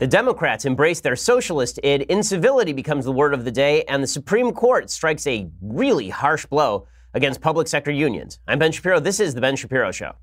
The Democrats embrace their socialist id, incivility becomes the word of the day, and the Supreme Court strikes a really harsh blow against public sector unions. I'm Ben Shapiro. This is The Ben Shapiro Show.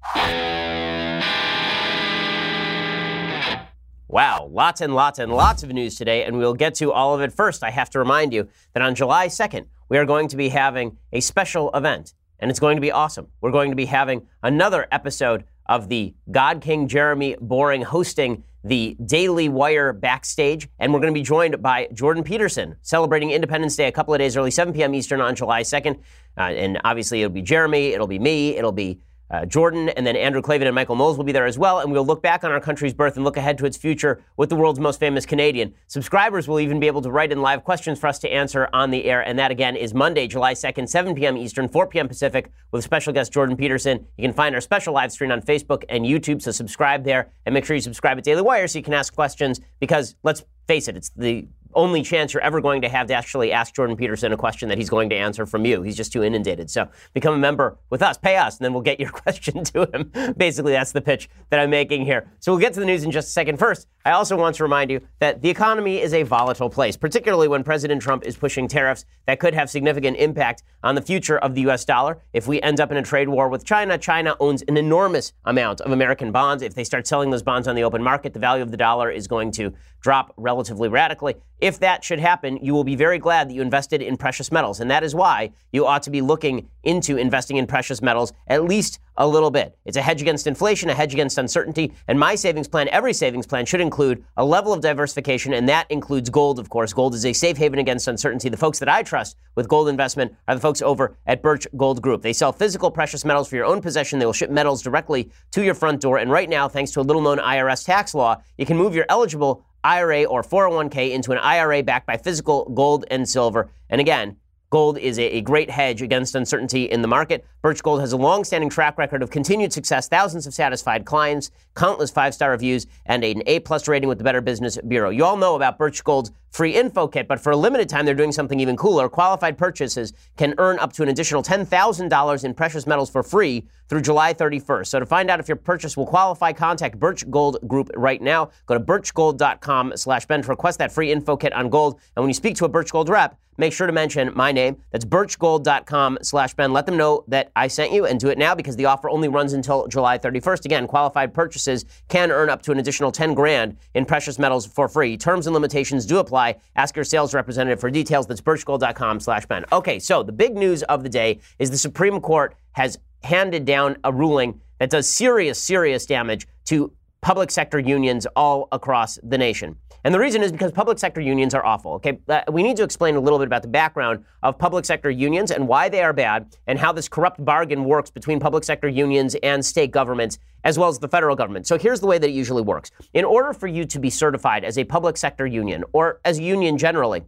Wow, lots and lots and lots of news today, and we'll get to all of it first. I have to remind you that on July 2nd, we are going to be having a special event, and it's going to be awesome. We're going to be having another episode of the God King Jeremy Boring hosting the Daily Wire backstage, and we're going to be joined by Jordan Peterson, celebrating Independence Day a couple of days early, 7 p.m. Eastern on July 2nd. Uh, and obviously, it'll be Jeremy, it'll be me, it'll be uh, Jordan, and then Andrew Klavan and Michael Knowles will be there as well. And we'll look back on our country's birth and look ahead to its future with the world's most famous Canadian. Subscribers will even be able to write in live questions for us to answer on the air. And that again is Monday, July 2nd, 7 p.m. Eastern, 4 p.m. Pacific, with special guest Jordan Peterson. You can find our special live stream on Facebook and YouTube, so subscribe there and make sure you subscribe at Daily Wire so you can ask questions because let's face it, it's the only chance you're ever going to have to actually ask Jordan Peterson a question that he's going to answer from you. He's just too inundated. So become a member with us, pay us, and then we'll get your question to him. Basically, that's the pitch that I'm making here. So we'll get to the news in just a second. First, I also want to remind you that the economy is a volatile place, particularly when President Trump is pushing tariffs that could have significant impact on the future of the U.S. dollar. If we end up in a trade war with China, China owns an enormous amount of American bonds. If they start selling those bonds on the open market, the value of the dollar is going to drop relatively radically. If that should happen, you will be very glad that you invested in precious metals. And that is why you ought to be looking into investing in precious metals at least a little bit. It's a hedge against inflation, a hedge against uncertainty. And my savings plan, every savings plan, should include a level of diversification. And that includes gold, of course. Gold is a safe haven against uncertainty. The folks that I trust with gold investment are the folks over at Birch Gold Group. They sell physical precious metals for your own possession. They will ship metals directly to your front door. And right now, thanks to a little known IRS tax law, you can move your eligible IRA or 401k into an IRA backed by physical gold and silver. And again, Gold is a, great hedge against uncertainty in the market. Birch Gold has a long-standing track record of continued success, thousands of satisfied clients, countless five-star reviews, and an A-plus rating with the Better Business Bureau. You all know about Birch Gold's free info kit, but for a limited time, they're doing something even cooler. Qualified purchases can earn up to an additional $10,000 in precious metals for free through July 31st. So to find out if your purchase will qualify, contact Birch Gold Group right now. Go to birchgold.com slash Ben to request that free info kit on gold. And when you speak to a Birch Gold rep, make sure to mention my name. That's birchgold.com slash Ben. Let them know that I sent you and do it now because the offer only runs until July 31st. Again, qualified purchases can earn up to an additional 10 grand in precious metals for free. Terms and limitations do apply. Ask your sales representative for details. That's birchgold.com slash Ben. Okay, so the big news of the day is the Supreme Court has handed down a ruling that does serious, serious damage to public sector unions all across the nation. And the reason is because public sector unions are awful. Okay, uh, we need to explain a little bit about the background of public sector unions and why they are bad, and how this corrupt bargain works between public sector unions and state governments, as well as the federal government. So here's the way that it usually works: in order for you to be certified as a public sector union or as a union generally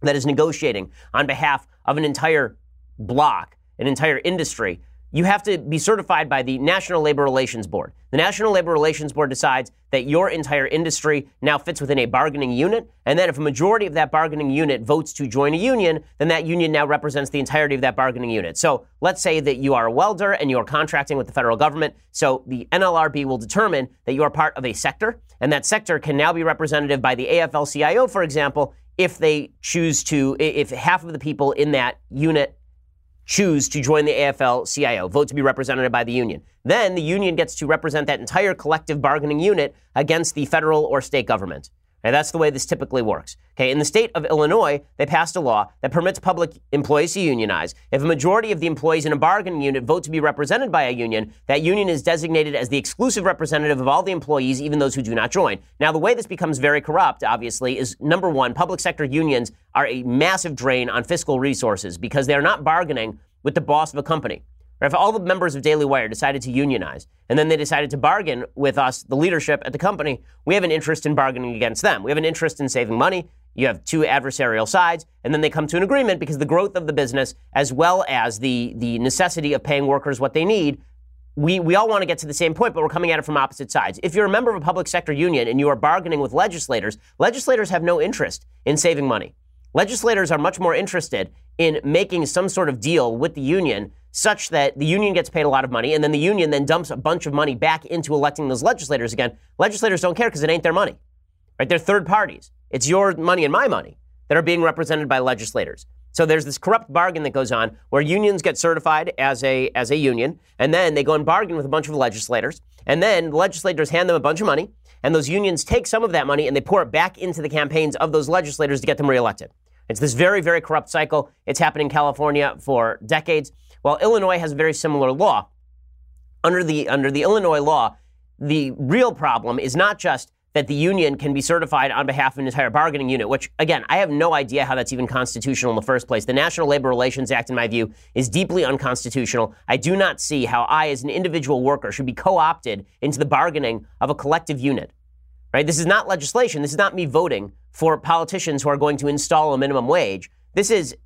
that is negotiating on behalf of an entire block, an entire industry, you have to be certified by the National Labor Relations Board. The National Labor Relations Board decides that your entire industry now fits within a bargaining unit, and then if a majority of that bargaining unit votes to join a union, then that union now represents the entirety of that bargaining unit. So let's say that you are a welder and you are contracting with the federal government. So the NLRB will determine that you are part of a sector, and that sector can now be representative by the AFL CIO, for example, if they choose to, if half of the people in that unit choose to join the AFL CIO, vote to be represented by the union. Then the union gets to represent that entire collective bargaining unit against the federal or state government. And that's the way this typically works. Okay, in the state of Illinois, they passed a law that permits public employees to unionize. If a majority of the employees in a bargaining unit vote to be represented by a union, that union is designated as the exclusive representative of all the employees, even those who do not join. Now, the way this becomes very corrupt, obviously, is number one, public sector unions are a massive drain on fiscal resources because they are not bargaining with the boss of a company. If all the members of Daily Wire decided to unionize and then they decided to bargain with us, the leadership at the company, we have an interest in bargaining against them. We have an interest in saving money. You have two adversarial sides, and then they come to an agreement because the growth of the business, as well as the, the necessity of paying workers what they need, we, we all want to get to the same point, but we're coming at it from opposite sides. If you're a member of a public sector union and you are bargaining with legislators, legislators have no interest in saving money. Legislators are much more interested in making some sort of deal with the union such that the union gets paid a lot of money and then the union then dumps a bunch of money back into electing those legislators again. Legislators don't care because it ain't their money. right? They're third parties. It's your money and my money that are being represented by legislators. So there's this corrupt bargain that goes on where unions get certified as a as a union, and then they go and bargain with a bunch of legislators, and then the legislators hand them a bunch of money, and those unions take some of that money and they pour it back into the campaigns of those legislators to get them reelected. It's this very, very corrupt cycle. It's happened in California for decades. While Illinois has a very similar law, under the under the Illinois law, the real problem is not just that the union can be certified on behalf of an entire bargaining unit, which, again, I have no idea how that's even constitutional in the first place. The National Labor Relations Act, in my view, is deeply unconstitutional. I do not see how I, as an individual worker, should be co opted into the bargaining of a collective unit. Right? This is not legislation. This is not me voting for politicians who are going to install a minimum wage. This is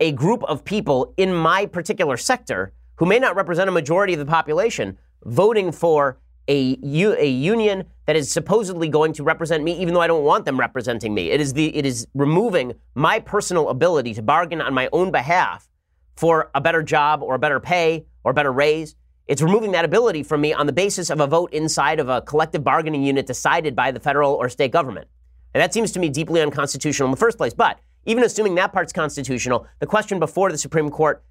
a group of people in my particular sector who may not represent a majority of the population voting for a, a union that is supposedly going to represent me, even though I don't want them representing me. It is, the, it is removing my personal ability to bargain on my own behalf for a better job or a better pay or a better raise. It's removing that ability from me on the basis of a vote inside of a collective bargaining unit decided by the federal or state government. And that seems to me deeply unconstitutional in the first place. But even assuming that part's constitutional, the question before the Supreme Court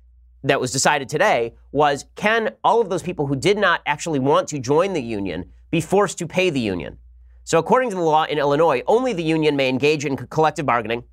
that was decided today was can all of those people who did not actually want to join the union be forced to pay the union? So, according to the law in Illinois, only the union may engage in collective bargaining.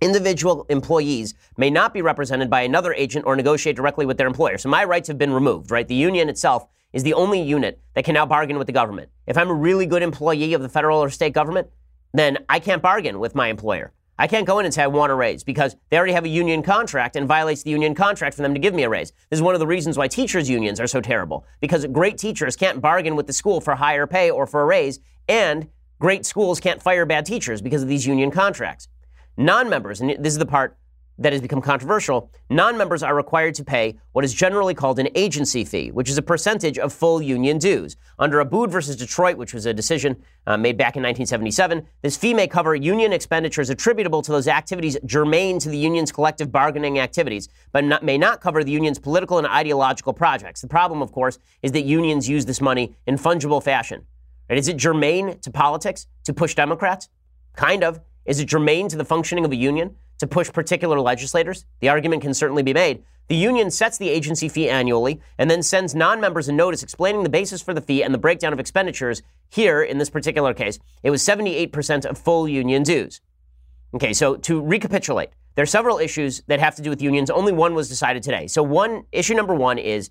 Individual employees may not be represented by another agent or negotiate directly with their employer. So, my rights have been removed, right? The union itself is the only unit that can now bargain with the government. If I'm a really good employee of the federal or state government, then I can't bargain with my employer. I can't go in and say I want a raise because they already have a union contract and violates the union contract for them to give me a raise. This is one of the reasons why teachers' unions are so terrible because great teachers can't bargain with the school for higher pay or for a raise, and great schools can't fire bad teachers because of these union contracts. Non members, and this is the part that has become controversial, non members are required to pay what is generally called an agency fee, which is a percentage of full union dues. Under Abood versus Detroit, which was a decision uh, made back in 1977, this fee may cover union expenditures attributable to those activities germane to the union's collective bargaining activities, but not, may not cover the union's political and ideological projects. The problem, of course, is that unions use this money in fungible fashion. Right? Is it germane to politics to push Democrats? Kind of. Is it germane to the functioning of a union? To push particular legislators? The argument can certainly be made. The union sets the agency fee annually and then sends non members a notice explaining the basis for the fee and the breakdown of expenditures. Here, in this particular case, it was 78% of full union dues. Okay, so to recapitulate, there are several issues that have to do with unions. Only one was decided today. So, one issue number one is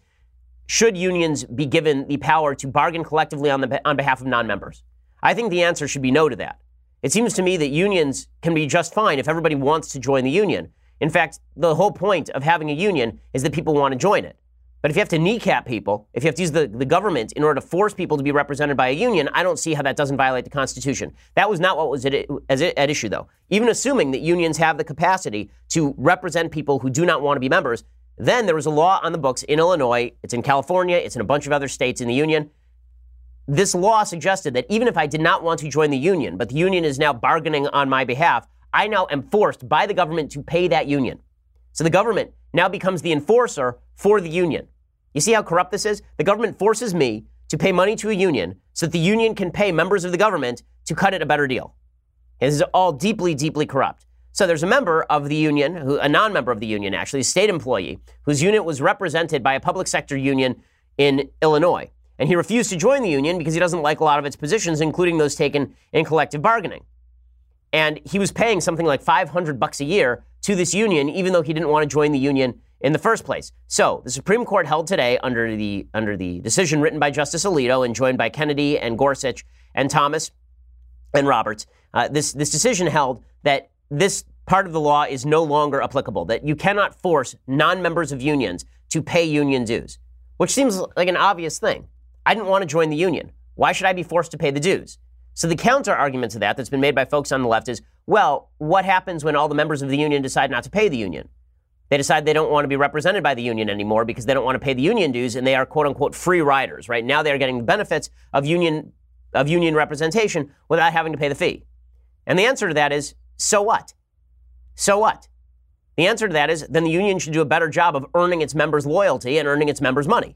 should unions be given the power to bargain collectively on, the, on behalf of non members? I think the answer should be no to that. It seems to me that unions can be just fine if everybody wants to join the union. In fact, the whole point of having a union is that people want to join it. But if you have to kneecap people, if you have to use the, the government in order to force people to be represented by a union, I don't see how that doesn't violate the Constitution. That was not what was at, at issue, though. Even assuming that unions have the capacity to represent people who do not want to be members, then there was a law on the books in Illinois, it's in California, it's in a bunch of other states in the union this law suggested that even if I did not want to join the union, but the union is now bargaining on my behalf, I now am forced by the government to pay that union. So the government now becomes the enforcer for the union. You see how corrupt this is? The government forces me to pay money to a union so that the union can pay members of the government to cut it a better deal. This is all deeply, deeply corrupt. So there's a member of the union, who, a non-member of the union actually, a state employee, whose unit was represented by a public sector union in Illinois and he refused to join the union because he doesn't like a lot of its positions, including those taken in collective bargaining. And he was paying something like 500 bucks a year to this union, even though he didn't want to join the union in the first place. So the Supreme Court held today under the under the decision written by Justice Alito and joined by Kennedy and Gorsuch and Thomas and Roberts. Uh, this this decision held that this part of the law is no longer applicable. That you cannot force non-members of unions to pay union dues, which seems like an obvious thing. I didn't want to join the union. Why should I be forced to pay the dues? So the counter argument to that that's been made by folks on the left is, well, what happens when all the members of the union decide not to pay the union? They decide they don't want to be represented by the union anymore because they don't want to pay the union dues and they are quote unquote free riders, right? Now they are getting the benefits of union of union representation without having to pay the fee. And the answer to that is, so what? So what? The answer to that is then the union should do a better job of earning its members' loyalty and earning its members' money.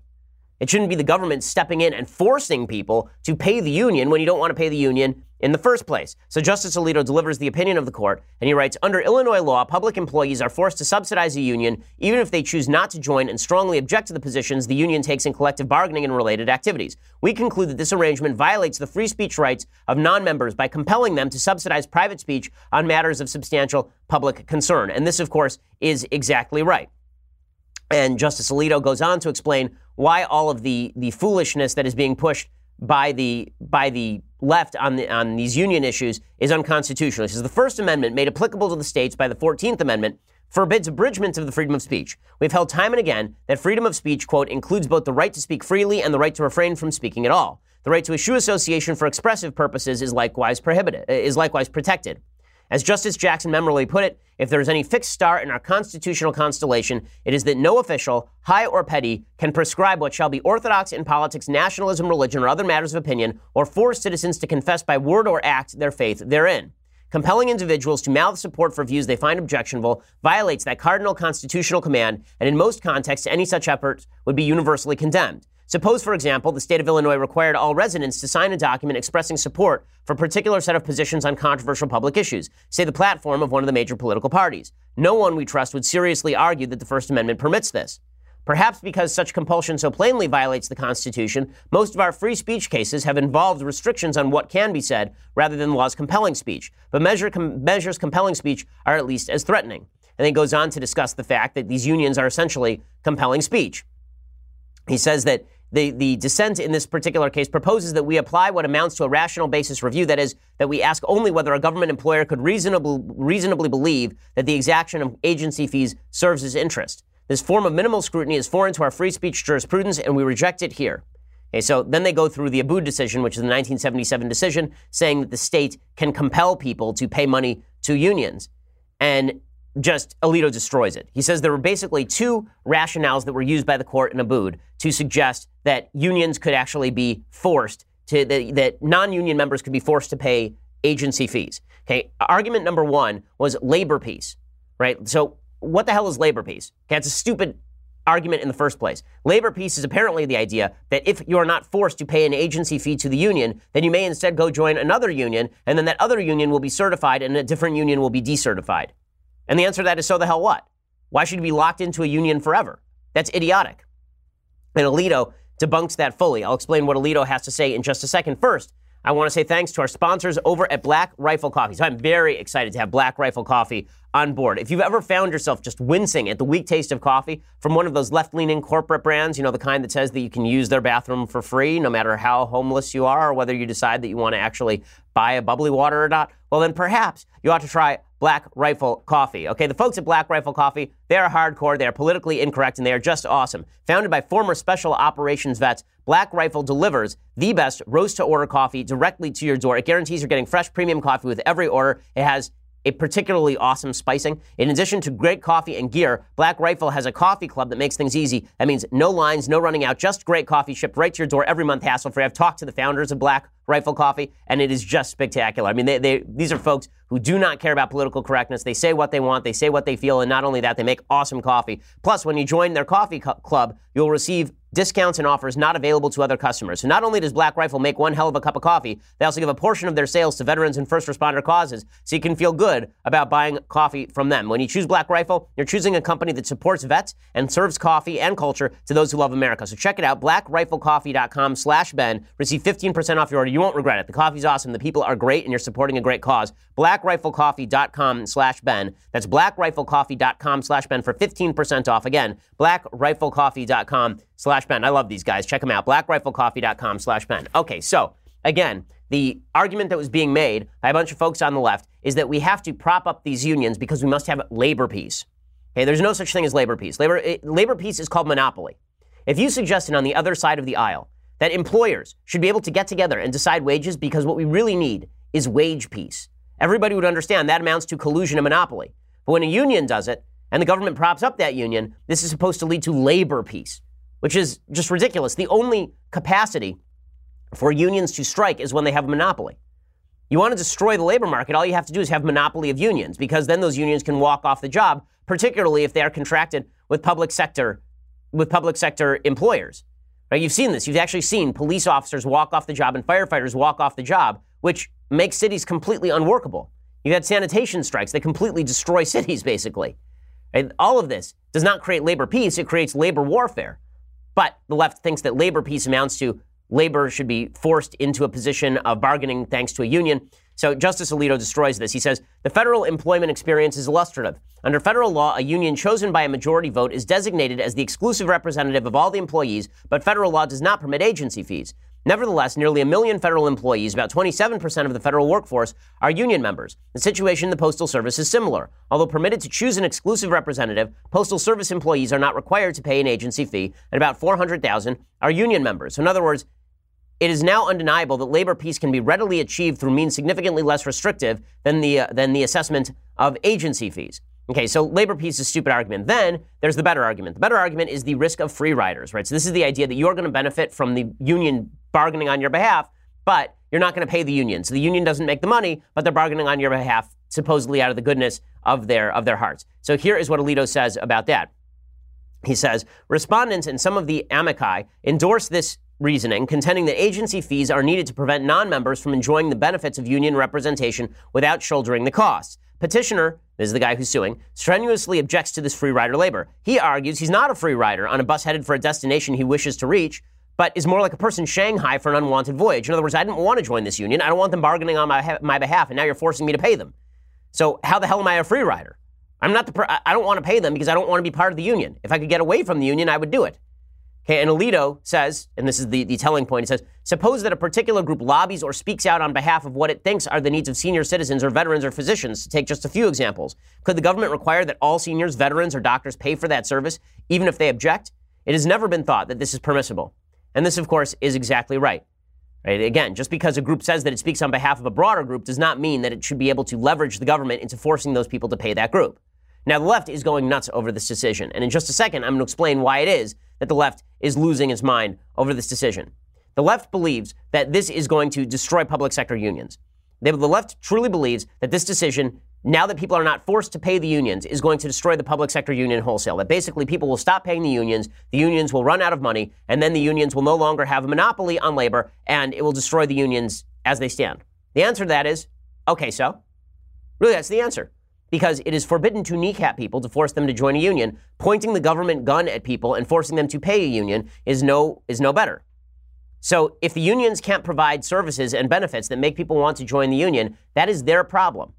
It shouldn't be the government stepping in and forcing people to pay the union when you don't want to pay the union in the first place. So Justice Alito delivers the opinion of the court, and he writes Under Illinois law, public employees are forced to subsidize a union even if they choose not to join and strongly object to the positions the union takes in collective bargaining and related activities. We conclude that this arrangement violates the free speech rights of non members by compelling them to subsidize private speech on matters of substantial public concern. And this, of course, is exactly right. And Justice Alito goes on to explain why all of the, the foolishness that is being pushed by the by the left on the, on these union issues is unconstitutional. He says the First Amendment, made applicable to the states by the Fourteenth Amendment, forbids abridgments of the freedom of speech. We've held time and again that freedom of speech, quote, includes both the right to speak freely and the right to refrain from speaking at all. The right to eschew association for expressive purposes is likewise prohibited, is likewise protected. As Justice Jackson memorably put it, if there is any fixed star in our constitutional constellation, it is that no official, high or petty, can prescribe what shall be orthodox in politics, nationalism, religion, or other matters of opinion, or force citizens to confess by word or act their faith therein. Compelling individuals to mouth support for views they find objectionable violates that cardinal constitutional command, and in most contexts, any such effort would be universally condemned. Suppose, for example, the state of Illinois required all residents to sign a document expressing support for a particular set of positions on controversial public issues, say the platform of one of the major political parties. No one we trust would seriously argue that the First Amendment permits this. Perhaps because such compulsion so plainly violates the Constitution, most of our free speech cases have involved restrictions on what can be said rather than laws compelling speech. But measure com- measures compelling speech are at least as threatening. And then goes on to discuss the fact that these unions are essentially compelling speech. He says that the, the dissent in this particular case proposes that we apply what amounts to a rational basis review. That is, that we ask only whether a government employer could reasonably, reasonably believe that the exaction of agency fees serves his interest. This form of minimal scrutiny is foreign to our free speech jurisprudence, and we reject it here. Okay, so then they go through the Abood decision, which is the 1977 decision, saying that the state can compel people to pay money to unions. And just Alito destroys it. He says there were basically two rationales that were used by the court in Abood to suggest that unions could actually be forced to that, that non-union members could be forced to pay agency fees. Okay, argument number one was labor peace, right? So what the hell is labor peace? Okay, it's a stupid argument in the first place. Labor peace is apparently the idea that if you are not forced to pay an agency fee to the union, then you may instead go join another union, and then that other union will be certified and a different union will be decertified. And the answer to that is so the hell what? Why should you be locked into a union forever? That's idiotic. And Alito debunks that fully. I'll explain what Alito has to say in just a second. First, I want to say thanks to our sponsors over at Black Rifle Coffee. So I'm very excited to have Black Rifle Coffee on board. If you've ever found yourself just wincing at the weak taste of coffee from one of those left leaning corporate brands, you know, the kind that says that you can use their bathroom for free no matter how homeless you are or whether you decide that you want to actually buy a bubbly water or not, well, then perhaps you ought to try Black Rifle Coffee. Okay, the folks at Black Rifle Coffee, they are hardcore, they are politically incorrect, and they are just awesome. Founded by former special operations vets, Black Rifle delivers the best roast to order coffee directly to your door. It guarantees you're getting fresh premium coffee with every order. It has a particularly awesome spicing. In addition to great coffee and gear, Black Rifle has a coffee club that makes things easy. That means no lines, no running out, just great coffee shipped right to your door every month, hassle free. I've talked to the founders of Black Rifle Coffee, and it is just spectacular. I mean, they, they, these are folks who do not care about political correctness. They say what they want, they say what they feel, and not only that, they make awesome coffee. Plus, when you join their coffee cu- club, you'll receive discounts and offers not available to other customers. So not only does Black Rifle make one hell of a cup of coffee, they also give a portion of their sales to veterans and first responder causes, so you can feel good about buying coffee from them. When you choose Black Rifle, you're choosing a company that supports vets and serves coffee and culture to those who love America. So check it out, blackriflecoffee.com slash Ben. Receive 15% off your order. You won't regret it. The coffee's awesome. The people are great, and you're supporting a great cause. blackriflecoffee.com slash Ben. That's blackriflecoffee.com slash Ben for 15% off. Again, blackriflecoffee.com slash Ben. I love these guys. Check them out. BlackRifleCoffee.com slash Ben. Okay, so again, the argument that was being made by a bunch of folks on the left is that we have to prop up these unions because we must have labor peace. Okay, there's no such thing as labor peace. Labor, it, labor peace is called monopoly. If you suggested on the other side of the aisle that employers should be able to get together and decide wages because what we really need is wage peace, everybody would understand that amounts to collusion and monopoly. But when a union does it and the government props up that union, this is supposed to lead to labor peace which is just ridiculous. The only capacity for unions to strike is when they have a monopoly. You want to destroy the labor market, all you have to do is have monopoly of unions because then those unions can walk off the job, particularly if they are contracted with public sector with public sector employers. Right? You've seen this. You've actually seen police officers walk off the job and firefighters walk off the job, which makes cities completely unworkable. You've had sanitation strikes that completely destroy cities, basically. Right? All of this does not create labor peace, it creates labor warfare. But the left thinks that labor peace amounts to labor should be forced into a position of bargaining thanks to a union. So Justice Alito destroys this. He says the federal employment experience is illustrative. Under federal law, a union chosen by a majority vote is designated as the exclusive representative of all the employees, but federal law does not permit agency fees. Nevertheless, nearly a million federal employees, about 27% of the federal workforce, are union members. The situation in the Postal Service is similar. Although permitted to choose an exclusive representative, Postal Service employees are not required to pay an agency fee, and about 400,000 are union members. So in other words, it is now undeniable that labor peace can be readily achieved through means significantly less restrictive than the, uh, than the assessment of agency fees. Okay, so labor peace is a stupid argument. Then there's the better argument. The better argument is the risk of free riders, right? So this is the idea that you're going to benefit from the union bargaining on your behalf, but you're not going to pay the union. So the union doesn't make the money, but they're bargaining on your behalf, supposedly out of the goodness of their of their hearts. So here is what Alito says about that. He says respondents and some of the amici endorse this reasoning, contending that agency fees are needed to prevent non members from enjoying the benefits of union representation without shouldering the costs. Petitioner, this is the guy who's suing, strenuously objects to this free rider labor. He argues he's not a free rider on a bus headed for a destination he wishes to reach, but is more like a person Shanghai for an unwanted voyage. In other words, I didn't want to join this union. I don't want them bargaining on my, my behalf, and now you're forcing me to pay them. So how the hell am I a free rider? I'm not the. I don't want to pay them because I don't want to be part of the union. If I could get away from the union, I would do it. And Alito says, and this is the, the telling point, he says, suppose that a particular group lobbies or speaks out on behalf of what it thinks are the needs of senior citizens or veterans or physicians, to take just a few examples. Could the government require that all seniors, veterans, or doctors pay for that service, even if they object? It has never been thought that this is permissible. And this, of course, is exactly right. Right? Again, just because a group says that it speaks on behalf of a broader group does not mean that it should be able to leverage the government into forcing those people to pay that group. Now, the left is going nuts over this decision. And in just a second, I'm going to explain why it is that the left is losing its mind over this decision. The left believes that this is going to destroy public sector unions. the left truly believes that this decision, now that people are not forced to pay the unions, is going to destroy the public sector union wholesale. That basically people will stop paying the unions, the unions will run out of money, and then the unions will no longer have a monopoly on labor, and it will destroy the unions as they stand. The answer to that is okay, so? Really, that's the answer because it is forbidden to kneecap people to force them to join a union. Pointing the government gun at people and forcing them to pay a union is no is no better. So if the unions can't provide services and benefits that make people want to join the union, that is their problem.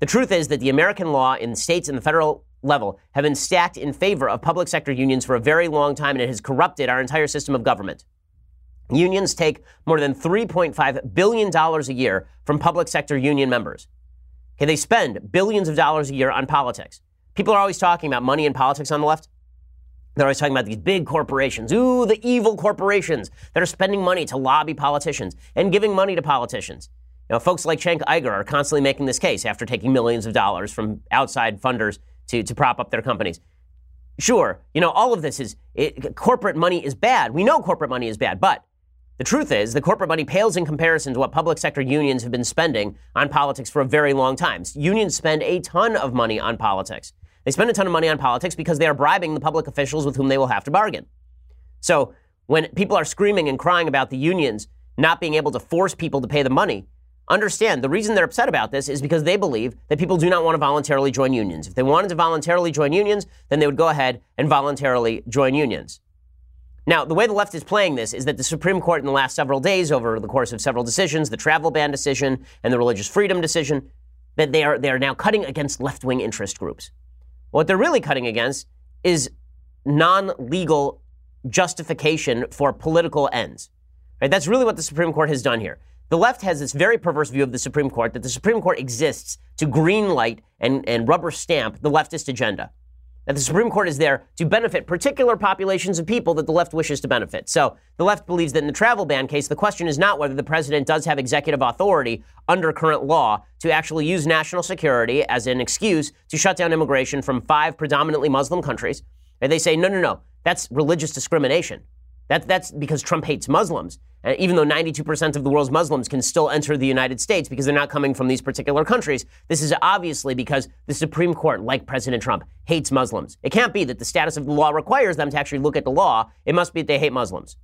The truth is that the American law in states and the federal level have been stacked in favor of public sector unions for a very long time, and it has corrupted our entire system of government. Unions take more than $3.5 billion a year from public sector union members. Okay, they spend billions of dollars a year on politics. People are always talking about money in politics on the left. They're always talking about these big corporations. Ooh, the evil corporations that are spending money to lobby politicians and giving money to politicians. You know, folks like Cenk Uygur are constantly making this case after taking millions of dollars from outside funders to, to prop up their companies. Sure, you know, all of this is it, corporate money is bad. We know corporate money is bad, but the truth is, the corporate money pales in comparison to what public sector unions have been spending on politics for a very long time. Unions spend a ton of money on politics. They spend a ton of money on politics because they are bribing the public officials with whom they will have to bargain. So when people are screaming and crying about the unions not being able to force people to pay the money, understand the reason they're upset about this is because they believe that people do not want to voluntarily join unions. If they wanted to voluntarily join unions, then they would go ahead and voluntarily join unions. Now, the way the left is playing this is that the Supreme Court in the last several days, over the course of several decisions, the travel ban decision and the religious freedom decision, that they are, they are now cutting against left wing interest groups. What they're really cutting against is non legal justification for political ends. Right? That's really what the Supreme Court has done here. The left has this very perverse view of the Supreme Court that the Supreme Court exists to greenlight and, and rubber stamp the leftist agenda that the Supreme Court is there to benefit particular populations of people that the left wishes to benefit. So the left believes that in the travel ban case, the question is not whether the president does have executive authority under current law to actually use national security as an excuse to shut down immigration from five predominantly Muslim countries. And they say, no, no, no, that's religious discrimination. That, that's because Trump hates Muslims. Even though 92% of the world's Muslims can still enter the United States because they're not coming from these particular countries, this is obviously because the Supreme Court, like President Trump, hates Muslims. It can't be that the status of the law requires them to actually look at the law. It must be that they hate Muslims.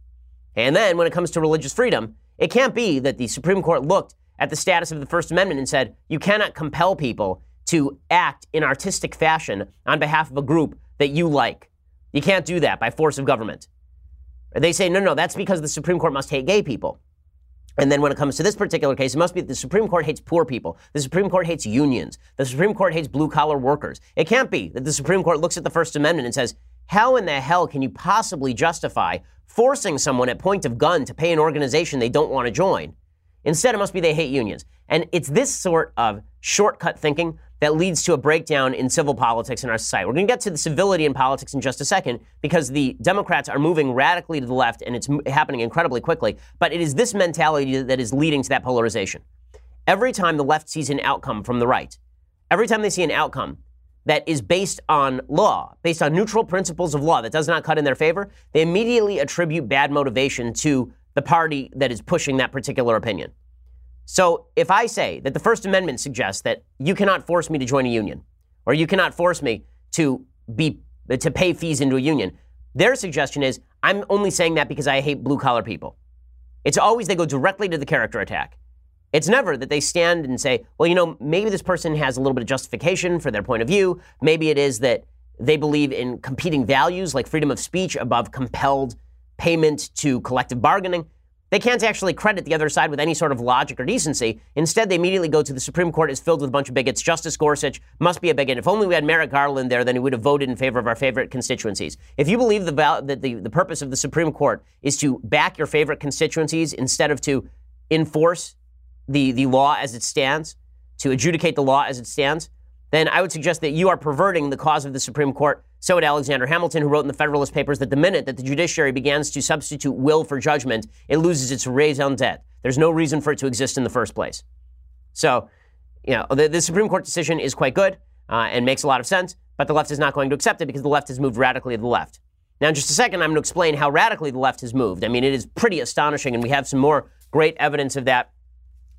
And then when it comes to religious freedom, it can't be that the Supreme Court looked at the status of the First Amendment and said, you cannot compel people to act in artistic fashion on behalf of a group that you like. You can't do that by force of government. They say, no, no, that's because the Supreme Court must hate gay people. And then when it comes to this particular case, it must be that the Supreme Court hates poor people. The Supreme Court hates unions. The Supreme Court hates blue collar workers. It can't be that the Supreme Court looks at the First Amendment and says, how in the hell can you possibly justify forcing someone at point of gun to pay an organization they don't want to join? Instead, it must be they hate unions. And it's this sort of shortcut thinking that leads to a breakdown in civil politics in our society. We're going to get to the civility in politics in just a second because the Democrats are moving radically to the left and it's happening incredibly quickly. But it is this mentality that is leading to that polarization. Every time the left sees an outcome from the right, every time they see an outcome that is based on law, based on neutral principles of law that does not cut in their favor, they immediately attribute bad motivation to the party that is pushing that particular opinion. So if I say that the First Amendment suggests that you cannot force me to join a union, or you cannot force me to be to pay fees into a union, their suggestion is I'm only saying that because I hate blue collar people. It's always they go directly to the character attack. It's never that they stand and say, well, you know, maybe this person has a little bit of justification for their point of view. Maybe it is that they believe in competing values like freedom of speech above compelled payment to collective bargaining. They can't actually credit the other side with any sort of logic or decency. Instead, they immediately go to the Supreme Court is filled with a bunch of bigots. Justice Gorsuch must be a bigot. If only we had Merrick Garland there, then he would have voted in favor of our favorite constituencies. If you believe the that the, the purpose of the Supreme Court is to back your favorite constituencies instead of to enforce the, the law as it stands, to adjudicate the law as it stands, then I would suggest that you are perverting the cause of the Supreme Court. So would Alexander Hamilton, who wrote in the Federalist Papers that the minute that the judiciary begins to substitute will for judgment, it loses its raison d'etre. There's no reason for it to exist in the first place. So, you know, the, the Supreme Court decision is quite good uh, and makes a lot of sense, but the left is not going to accept it because the left has moved radically to the left. Now, in just a second, I'm going to explain how radically the left has moved. I mean, it is pretty astonishing, and we have some more great evidence of that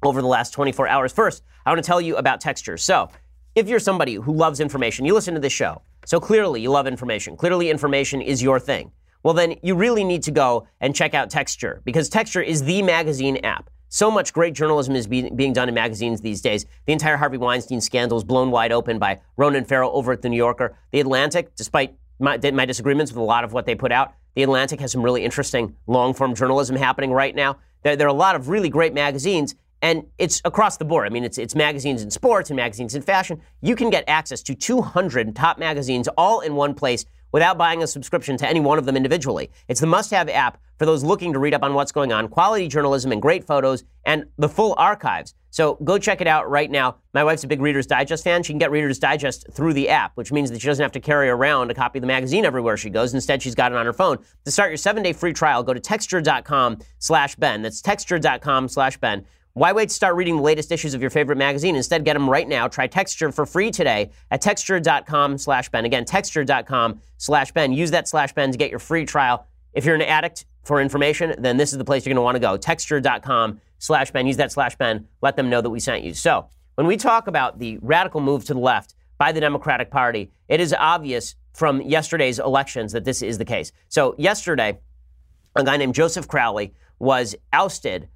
over the last 24 hours. First, I want to tell you about textures. So, if you're somebody who loves information, you listen to this show. So clearly you love information. Clearly information is your thing. Well, then you really need to go and check out Texture because Texture is the magazine app. So much great journalism is be- being done in magazines these days. The entire Harvey Weinstein scandal is blown wide open by Ronan Farrow over at The New Yorker. The Atlantic, despite my, my disagreements with a lot of what they put out, The Atlantic has some really interesting long form journalism happening right now. There, there are a lot of really great magazines, and it's across the board. I mean, it's, it's magazines in sports and magazines in fashion. You can get access to 200 top magazines all in one place without buying a subscription to any one of them individually. It's the must have app for those looking to read up on what's going on, quality journalism and great photos, and the full archives. So go check it out right now. My wife's a big Reader's Digest fan. She can get Reader's Digest through the app, which means that she doesn't have to carry around a copy of the magazine everywhere she goes. Instead, she's got it on her phone. To start your seven day free trial, go to texture.com slash Ben. That's texture.com slash Ben. Why wait to start reading the latest issues of your favorite magazine? Instead, get them right now. Try Texture for free today at texture.com slash Ben. Again, texture.com slash Ben. Use that slash Ben to get your free trial. If you're an addict for information, then this is the place you're going to want to go. Texture.com slash Ben. Use that slash Ben. Let them know that we sent you. So, when we talk about the radical move to the left by the Democratic Party, it is obvious from yesterday's elections that this is the case. So, yesterday, a guy named Joseph Crowley was ousted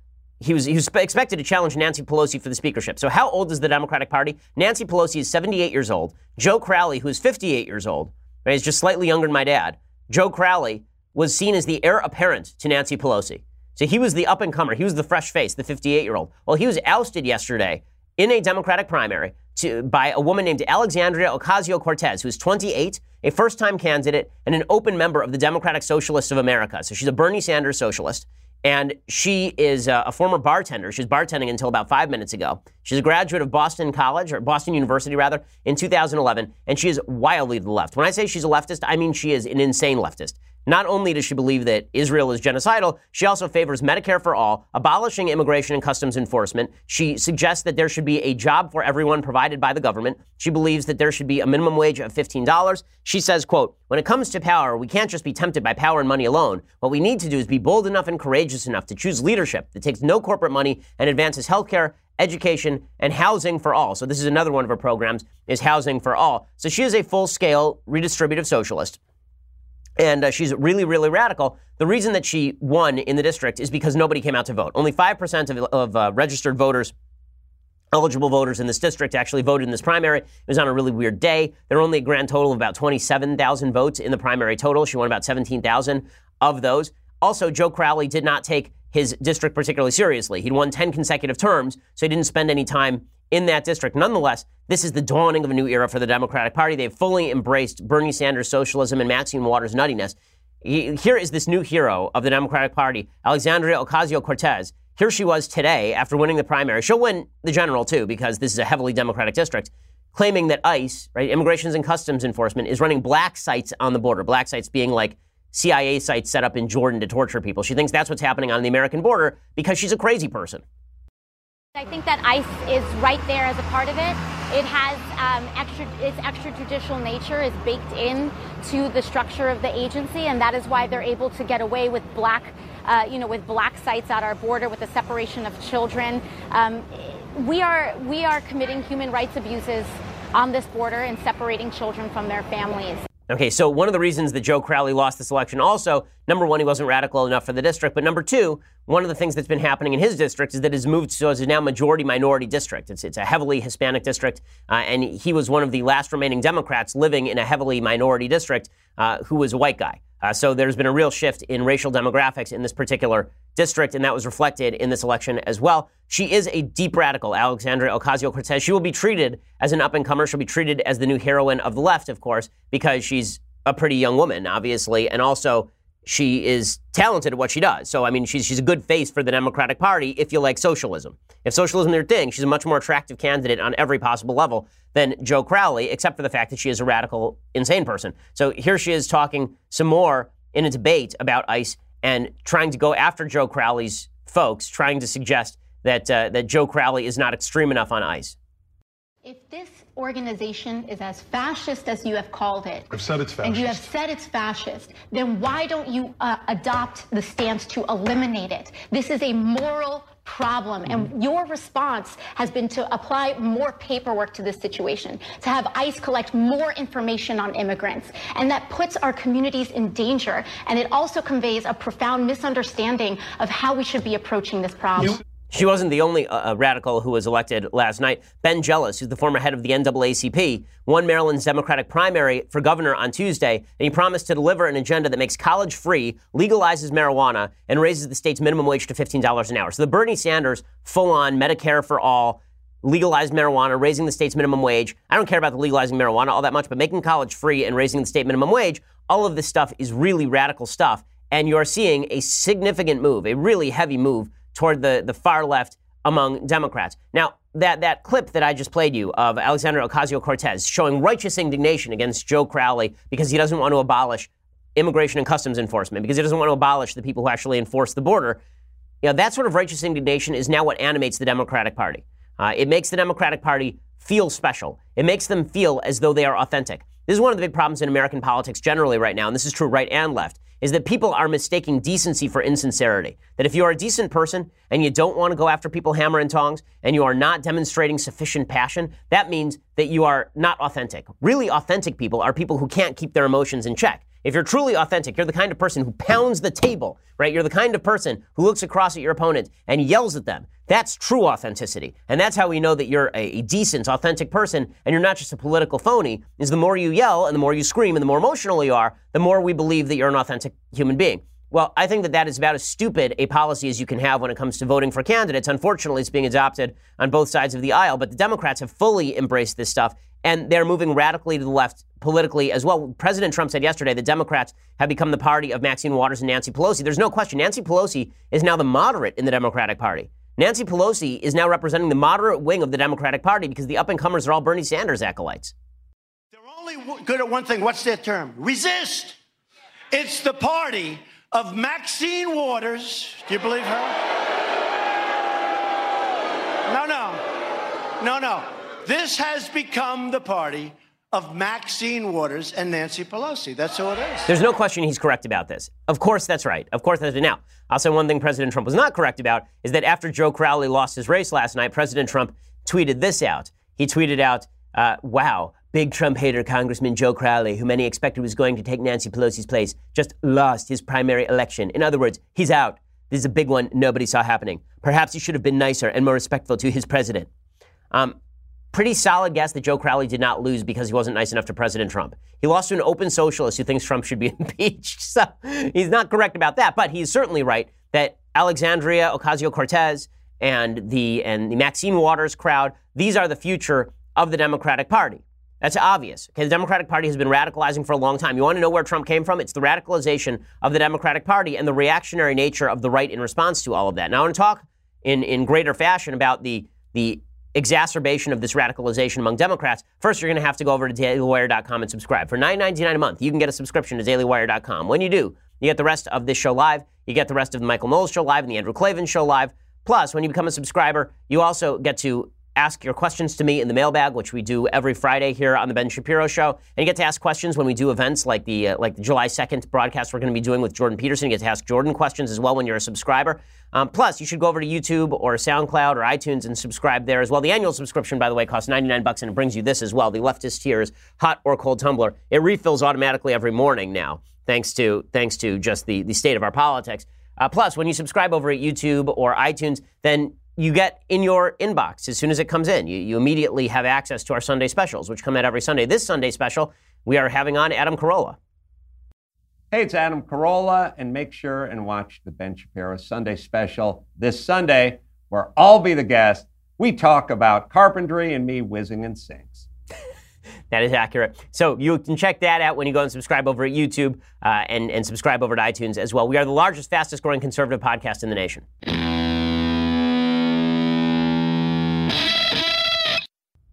he was, he was expected to challenge Nancy Pelosi for the speakership. So, how old is the Democratic Party? Nancy Pelosi is 78 years old. Joe Crowley, who is 58 years old, right, is just slightly younger than my dad. Joe Crowley was seen as the heir apparent to Nancy Pelosi. So, he was the up and comer. He was the fresh face, the 58 year old. Well, he was ousted yesterday in a Democratic primary to, by a woman named Alexandria Ocasio Cortez, who's 28, a first time candidate, and an open member of the Democratic Socialists of America. So, she's a Bernie Sanders socialist. And she is a, a former bartender. She was bartending until about five minutes ago. She's a graduate of Boston College, or Boston University rather, in 2011, and she is wildly to the left. When I say she's a leftist, I mean she is an insane leftist. Not only does she believe that Israel is genocidal, she also favors Medicare for all, abolishing immigration and customs enforcement. She suggests that there should be a job for everyone provided by the government. She believes that there should be a minimum wage of $15. She says, quote, when it comes to power, we can't just be tempted by power and money alone. What we need to do is be bold enough and courageous enough to choose leadership that takes no corporate money and advances healthcare, education, and housing for all. So this is another one of her programs, is housing for all. So she is a full-scale redistributive socialist and uh, she's really, really radical. The reason that she won in the district is because nobody came out to vote. Only 5% of, of uh, registered voters, eligible voters in this district, actually voted in this primary. It was on a really weird day. There were only a grand total of about 27,000 votes in the primary total. She won about 17,000 of those. Also, Joe Crowley did not take his district particularly seriously. He'd won 10 consecutive terms, so he didn't spend any time in that district. Nonetheless, this is the dawning of a new era for the Democratic Party. They've fully embraced Bernie Sanders' socialism and Maxine Waters' nuttiness. Here is this new hero of the Democratic Party, Alexandria Ocasio Cortez. Here she was today after winning the primary. She'll win the general too, because this is a heavily Democratic district, claiming that ICE, right, Immigrations and Customs Enforcement, is running black sites on the border. Black sites being like CIA sites set up in Jordan to torture people. She thinks that's what's happening on the American border because she's a crazy person. I think that ICE is right there as a part of it. It has um, extra, its extrajudicial nature is baked in to the structure of the agency, and that is why they're able to get away with black, uh, you know, with black sites at our border, with the separation of children. Um, we are we are committing human rights abuses on this border and separating children from their families. Okay, so one of the reasons that Joe Crowley lost this election also, number one, he wasn't radical enough for the district, but number two, one of the things that's been happening in his district is that it's moved so it's now majority minority district. It's, it's a heavily Hispanic district, uh, and he was one of the last remaining Democrats living in a heavily minority district uh, who was a white guy. Uh, so there's been a real shift in racial demographics in this particular district, and that was reflected in this election as well. She is a deep radical, Alexandria Ocasio Cortez. She will be treated as an up and comer. She'll be treated as the new heroine of the left, of course, because she's a pretty young woman, obviously, and also she is talented at what she does. So, I mean, she's, she's a good face for the Democratic Party if you like socialism. If socialism is their thing, she's a much more attractive candidate on every possible level than Joe Crowley, except for the fact that she is a radical, insane person. So here she is talking some more in a debate about ICE and trying to go after Joe Crowley's folks, trying to suggest that, uh, that Joe Crowley is not extreme enough on ICE. If this organization is as fascist as you have called it, I've said it's fascist. and you have said it's fascist, then why don't you uh, adopt the stance to eliminate it? This is a moral problem. And mm-hmm. your response has been to apply more paperwork to this situation, to have ICE collect more information on immigrants. And that puts our communities in danger. And it also conveys a profound misunderstanding of how we should be approaching this problem. You- she wasn't the only uh, uh, radical who was elected last night. Ben Jealous, who's the former head of the NAACP, won Maryland's Democratic primary for governor on Tuesday, and he promised to deliver an agenda that makes college free, legalizes marijuana, and raises the state's minimum wage to $15 an hour. So the Bernie Sanders full on Medicare for all, legalized marijuana, raising the state's minimum wage. I don't care about the legalizing marijuana all that much, but making college free and raising the state minimum wage, all of this stuff is really radical stuff. And you're seeing a significant move, a really heavy move toward the, the far left among Democrats. Now, that, that clip that I just played you of Alexandria Ocasio Cortez showing righteous indignation against Joe Crowley because he doesn't want to abolish immigration and customs enforcement, because he doesn't want to abolish the people who actually enforce the border. You know, that sort of righteous indignation is now what animates the Democratic Party. Uh, it makes the Democratic Party feel special. It makes them feel as though they are authentic. This is one of the big problems in American politics generally right now, and this is true right and left is that people are mistaking decency for insincerity. That if you are a decent person and you don't want to go after people hammer and tongs and you are not demonstrating sufficient passion, that means that you are not authentic. Really authentic people are people who can't keep their emotions in check. If you're truly authentic, you're the kind of person who pounds the table, right? You're the kind of person who looks across at your opponent and yells at them. That's true authenticity. And that's how we know that you're a, a, decent, authentic person and you're not just a political phony, is the more you yell and the more you scream and the more emotional you are, the more we believe that you're an authentic human being. Well, I think that that is about as stupid a policy as you can have when it comes to voting for candidates. Unfortunately, it's being adopted on both sides of the aisle, but the Democrats have fully embraced this stuff and they're moving radically to the left politically as well. President Trump said yesterday the Democrats have become the party of Maxine Waters and Nancy Pelosi. There's no question. Nancy Pelosi is now the moderate in the Democratic Party. Nancy Pelosi is now representing the moderate wing of the Democratic Party because the up and comers are all Bernie Sanders acolytes. They're only good at one thing. What's their term? Resist. It's the party of Maxine Waters. Do you believe her? No, no. No, no. This has become the party of Maxine Waters and Nancy Pelosi. That's who it is. There's no question he's correct about this. Of course, that's right. Of course, that's right. Now, I'll say one thing President Trump was not correct about is that after Joe Crowley lost his race last night, President Trump tweeted this out. He tweeted out, uh, wow, big Trump hater Congressman Joe Crowley, who many expected was going to take Nancy Pelosi's place, just lost his primary election. In other words, he's out. This is a big one nobody saw happening. Perhaps he should have been nicer and more respectful to his president. Um, pretty solid guess that Joe Crowley did not lose because he wasn't nice enough to President Trump. He lost to an open socialist who thinks Trump should be impeached. So he's not correct about that, but he's certainly right that Alexandria Ocasio Cortez and the and the Maxine Waters crowd, these are the future of the Democratic Party. That's obvious. Okay, the Democratic Party has been radicalizing for a long time. You want to know where Trump came from? It's the radicalization of the Democratic Party and the reactionary nature of the right in response to all of that. Now I want to talk in, in greater fashion about the the exacerbation of this radicalization among Democrats, first you're going to have to go over to dailywire.com and subscribe. For $9.99 a month, you can get a subscription to dailywire.com. When you do, you get the rest of this show live, you get the rest of the Michael Knowles show live and the Andrew Klavan show live. Plus, when you become a subscriber, you also get to ask your questions to me in the mailbag, which we do every Friday here on the Ben Shapiro Show. And you get to ask questions when we do events like the uh, like the July 2nd broadcast we're going to be doing with Jordan Peterson. You get to ask Jordan questions as well when you're a subscriber. Um, plus, you should go over to YouTube or SoundCloud or iTunes and subscribe there as well. The annual subscription, by the way, costs 99 bucks and it brings you this as well. The leftist tears hot or cold tumbler. It refills automatically every morning now, thanks to thanks to just the, the state of our politics. Uh, plus, when you subscribe over at YouTube or iTunes, then you get in your inbox as soon as it comes in. You, you immediately have access to our Sunday specials, which come out every Sunday. This Sunday special, we are having on Adam Carolla. Hey, it's Adam Carolla, and make sure and watch the Ben Shapiro Sunday special this Sunday, where I'll be the guest. We talk about carpentry and me whizzing in sinks. That is accurate. So you can check that out when you go and subscribe over at YouTube uh, and, and subscribe over to iTunes as well. We are the largest, fastest growing conservative podcast in the nation.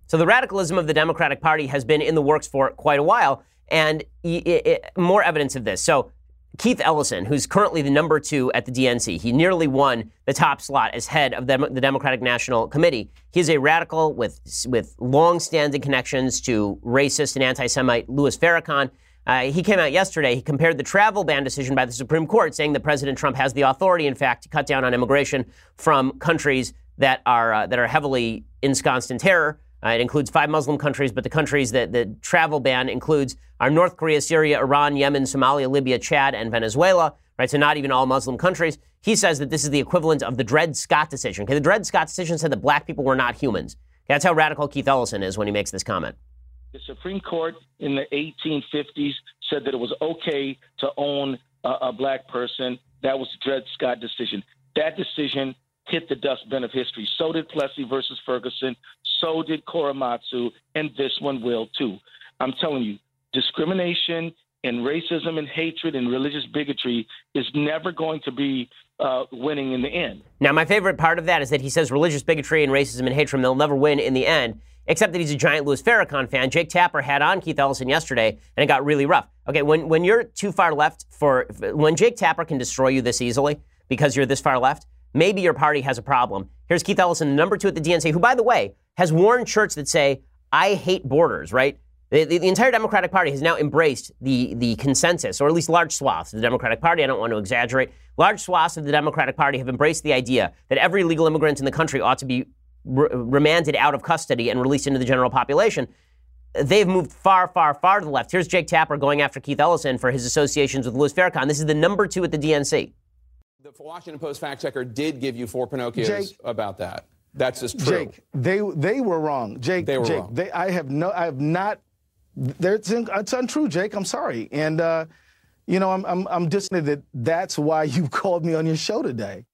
So the radicalism of the Democratic Party has been in the works for quite a while, and it, it, more evidence of this. So Keith Ellison, who's currently the number two at the DNC, he nearly won the top slot as head of the, the Democratic National Committee. He's a radical with with long-standing connections to racist and anti-Semite Louis Farrakhan. Uh, he came out yesterday. He compared the travel ban decision by the Supreme Court, saying that President Trump has the authority, in fact, to cut down on immigration from countries that are uh, that are heavily ensconced in terror. Uh, it includes five Muslim countries, but the countries that the travel ban includes are North Korea, Syria, Iran, Yemen, Somalia, Libya, Chad, and Venezuela. Right, so not even all Muslim countries. He says that this is the equivalent of the Dred Scott decision. Okay, the Dred Scott decision said that black people were not humans. That's how radical Keith Ellison is when he makes this comment. The Supreme Court in the 1850s said that it was okay to own a, a black person. That was the Dred Scott decision. That decision hit the dustbin of history. So did Plessy versus Ferguson. So did Korematsu, and this one will too. I'm telling you, discrimination and racism and hatred and religious bigotry is never going to be uh, winning in the end. Now, my favorite part of that is that he says religious bigotry and racism and hatred they'll never win in the end. Except that he's a giant Louis Farrakhan fan. Jake Tapper had on Keith Ellison yesterday, and it got really rough. Okay, when when you're too far left for when Jake Tapper can destroy you this easily because you're this far left, maybe your party has a problem. Here's Keith Ellison, the number two at the DNC, who, by the way, has warned shirts that say, I hate borders, right? The, the, the, entire Democratic Party has now embraced the, the consensus, or at least large swaths of the Democratic Party. I don't want to exaggerate. Large swaths of the Democratic Party have embraced the idea that every legal immigrant in the country ought to be re- remanded out of custody and released into the general population. They've moved far, far, far to the left. Here's Jake Tapper going after Keith Ellison for his associations with Louis Farrakhan. This is the number two at the DNC. The Washington Post fact checker did give you four Pinocchios Jake, about that. That's just true. Jake, they they were wrong. Jake, they were Jake, wrong. They, I have no, I have not. It's, it's untrue, Jake. I'm sorry, and uh, you know, I'm I'm I'm disappointed that that's why you called me on your show today.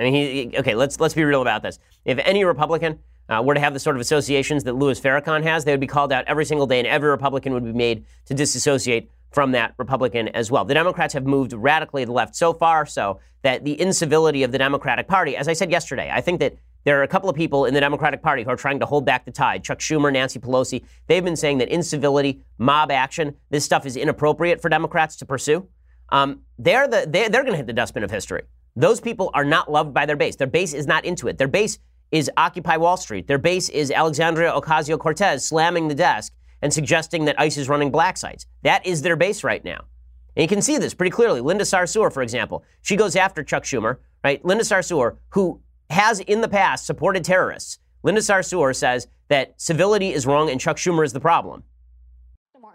I mean, he, okay, let's let's be real about this. If any Republican uh, were to have the sort of associations that Louis Farrakhan has, they would be called out every single day, and every Republican would be made to disassociate from that Republican as well. The Democrats have moved radically to the left so far so that the incivility of the Democratic Party, as I said yesterday, I think that there are a couple of people in the Democratic Party who are trying to hold back the tide. Chuck Schumer, Nancy Pelosi, they've been saying that incivility, mob action, this stuff is inappropriate for Democrats to pursue. um, they're the they're, they're going to hit the dustbin of history. Those people are not loved by their base. Their base is not into it. Their base is Occupy Wall Street. Their base is Alexandria Ocasio Cortez slamming the desk and suggesting that ICE is running black sites. That is their base right now. And you can see this pretty clearly. Linda Sarsour, for example, she goes after Chuck Schumer, right? Linda Sarsour, who has in the past supported terrorists. Linda Sarsour says that civility is wrong and Chuck Schumer is the problem.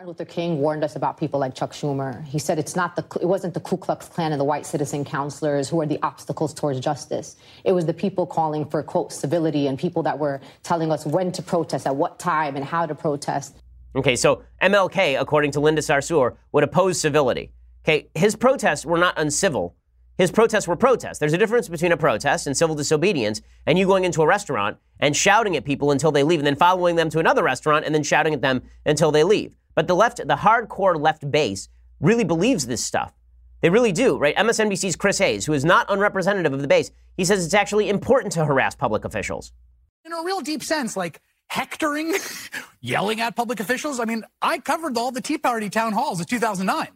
Martin Luther King warned us about people like Chuck Schumer. He said it's not the it wasn't the Ku Klux Klan and the white citizen counselors who are the obstacles towards justice. It was the people calling for quote civility and people that were telling us when to protest, at what time, and how to protest. Okay, so MLK, according to Linda Sarsour, would oppose civility. Okay, his protests were not uncivil. His protests were protests. There's a difference between a protest and civil disobedience and you going into a restaurant and shouting at people until they leave and then following them to another restaurant and then shouting at them until they leave. But the left, the hardcore left base, really believes this stuff. They really do, right? MSNBC's Chris Hayes, who is not unrepresentative of the base, he says it's actually important to harass public officials. In a real deep sense, like hectoring, yelling at public officials. I mean, I covered all the Tea Party town halls of 2009.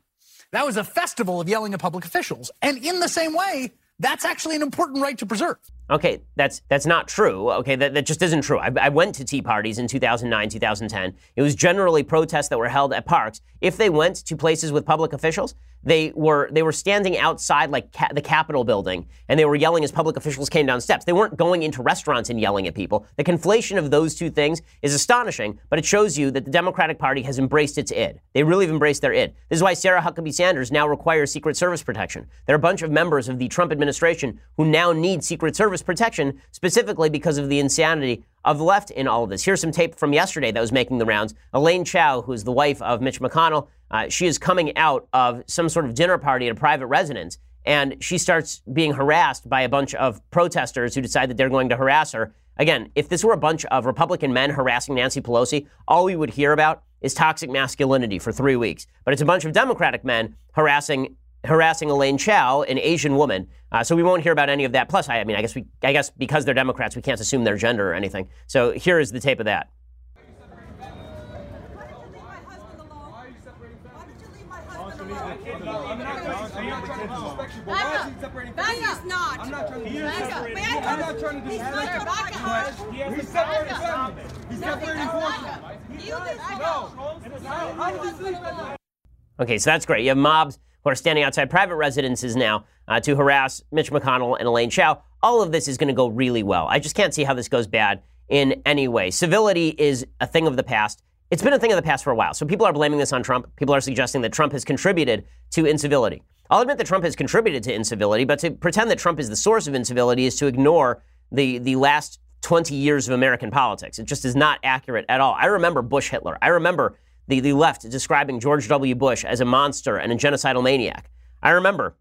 That was a festival of yelling at public officials. And in the same way, that's actually an important right to preserve. Okay, that's that's not true. Okay, that, that just isn't true. I, I went to tea parties in 2009, 2010. It was generally protests that were held at parks. If they went to places with public officials, they were they were standing outside like ca- the Capitol building and they were yelling as public officials came down steps. They weren't going into restaurants and yelling at people. The conflation of those two things is astonishing, but it shows you that the Democratic Party has embraced its id. They really have embraced their id. This is why Sarah Huckabee Sanders now requires Secret Service protection. There are a bunch of members of the Trump administration who now need Secret Service protection specifically because of the insanity of the left in all of this. Here's some tape from yesterday that was making the rounds. Elaine Chao, who is the wife of Mitch McConnell, uh, she is coming out of some sort of dinner party at a private residence, and she starts being harassed by a bunch of protesters who decide that they're going to harass her. Again, if this were a bunch of Republican men harassing Nancy Pelosi, all we would hear about is toxic masculinity for three weeks. But it's a bunch of Democratic men harassing harassing Elaine Chao, an Asian woman. Uh, so we won't hear about any of that. Plus, I, I mean, I guess we, I guess because they're Democrats, we can't assume their gender or anything. So here is the tape of that. Okay, so that's great. You have mobs who are standing outside private residences now uh, to harass Mitch McConnell and Elaine Chao. All of this is going to go really well. I just can't see how this goes bad in any way. Civility is a thing of the past. It's been a thing of the past for a while. So people are blaming this on Trump. People are suggesting that Trump has contributed to incivility. I'll admit that Trump has contributed to incivility, but to pretend that Trump is the source of incivility is to ignore the, the last 20 years of American politics. It just is not accurate at all. I remember Bush Hitler. I remember the, the left describing George W. Bush as a monster and a genocidal maniac. I remember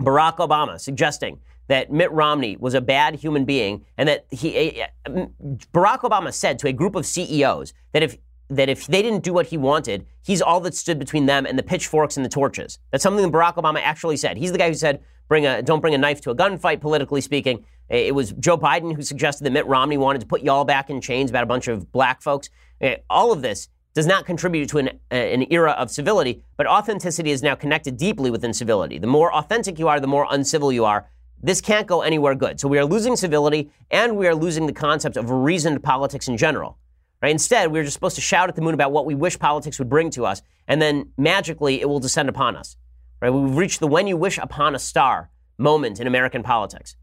Barack Obama suggesting that Mitt Romney was a bad human being and that he eh, Barack Obama said to a group of CEOs that if that if they didn't do what he wanted, he's all that stood between them and the pitchforks and the torches. That's something that Barack Obama actually said. He's the guy who said, "Bring a don't bring a knife to a gunfight." Politically speaking, it was Joe Biden who suggested that Mitt Romney wanted to put y'all back in chains about a bunch of black folks. Eh, all of this does not contribute to an, uh, an era of civility, but authenticity is now connected deeply with incivility. The more authentic you are, the more uncivil you are. This can't go anywhere good. So we are losing civility, and we are losing the concept of reasoned politics in general. Right? Instead, we're just supposed to shout at the moon about what we wish politics would bring to us, and then magically it will descend upon us. Right? We've reached the when you wish upon a star moment in American politics.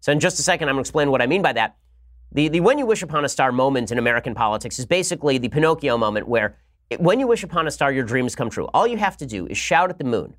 So in just a second, I'm going to explain what I mean by that. The, the when you wish upon a star moment in American politics is basically the Pinocchio moment where it, when you wish upon a star, your dreams come true. All you have to do is shout at the moon,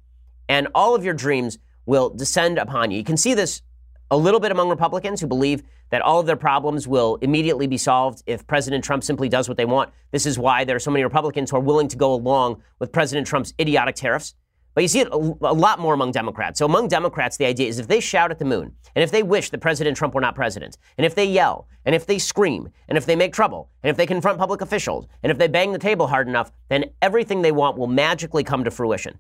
and all of your dreams will descend upon you. You can see this a little bit among Republicans who believe that all of their problems will immediately be solved if President Trump simply does what they want. This is why there are so many Republicans who are willing to go along with President Trump's idiotic tariffs. But you see it a, lot more among Democrats. So among Democrats, the idea is if they shout at the moon, and if they wish that President Trump were not president, and if they yell, and if they scream, and if they make trouble, and if they confront public officials, and if they bang the table hard enough, then everything they want will magically come to fruition.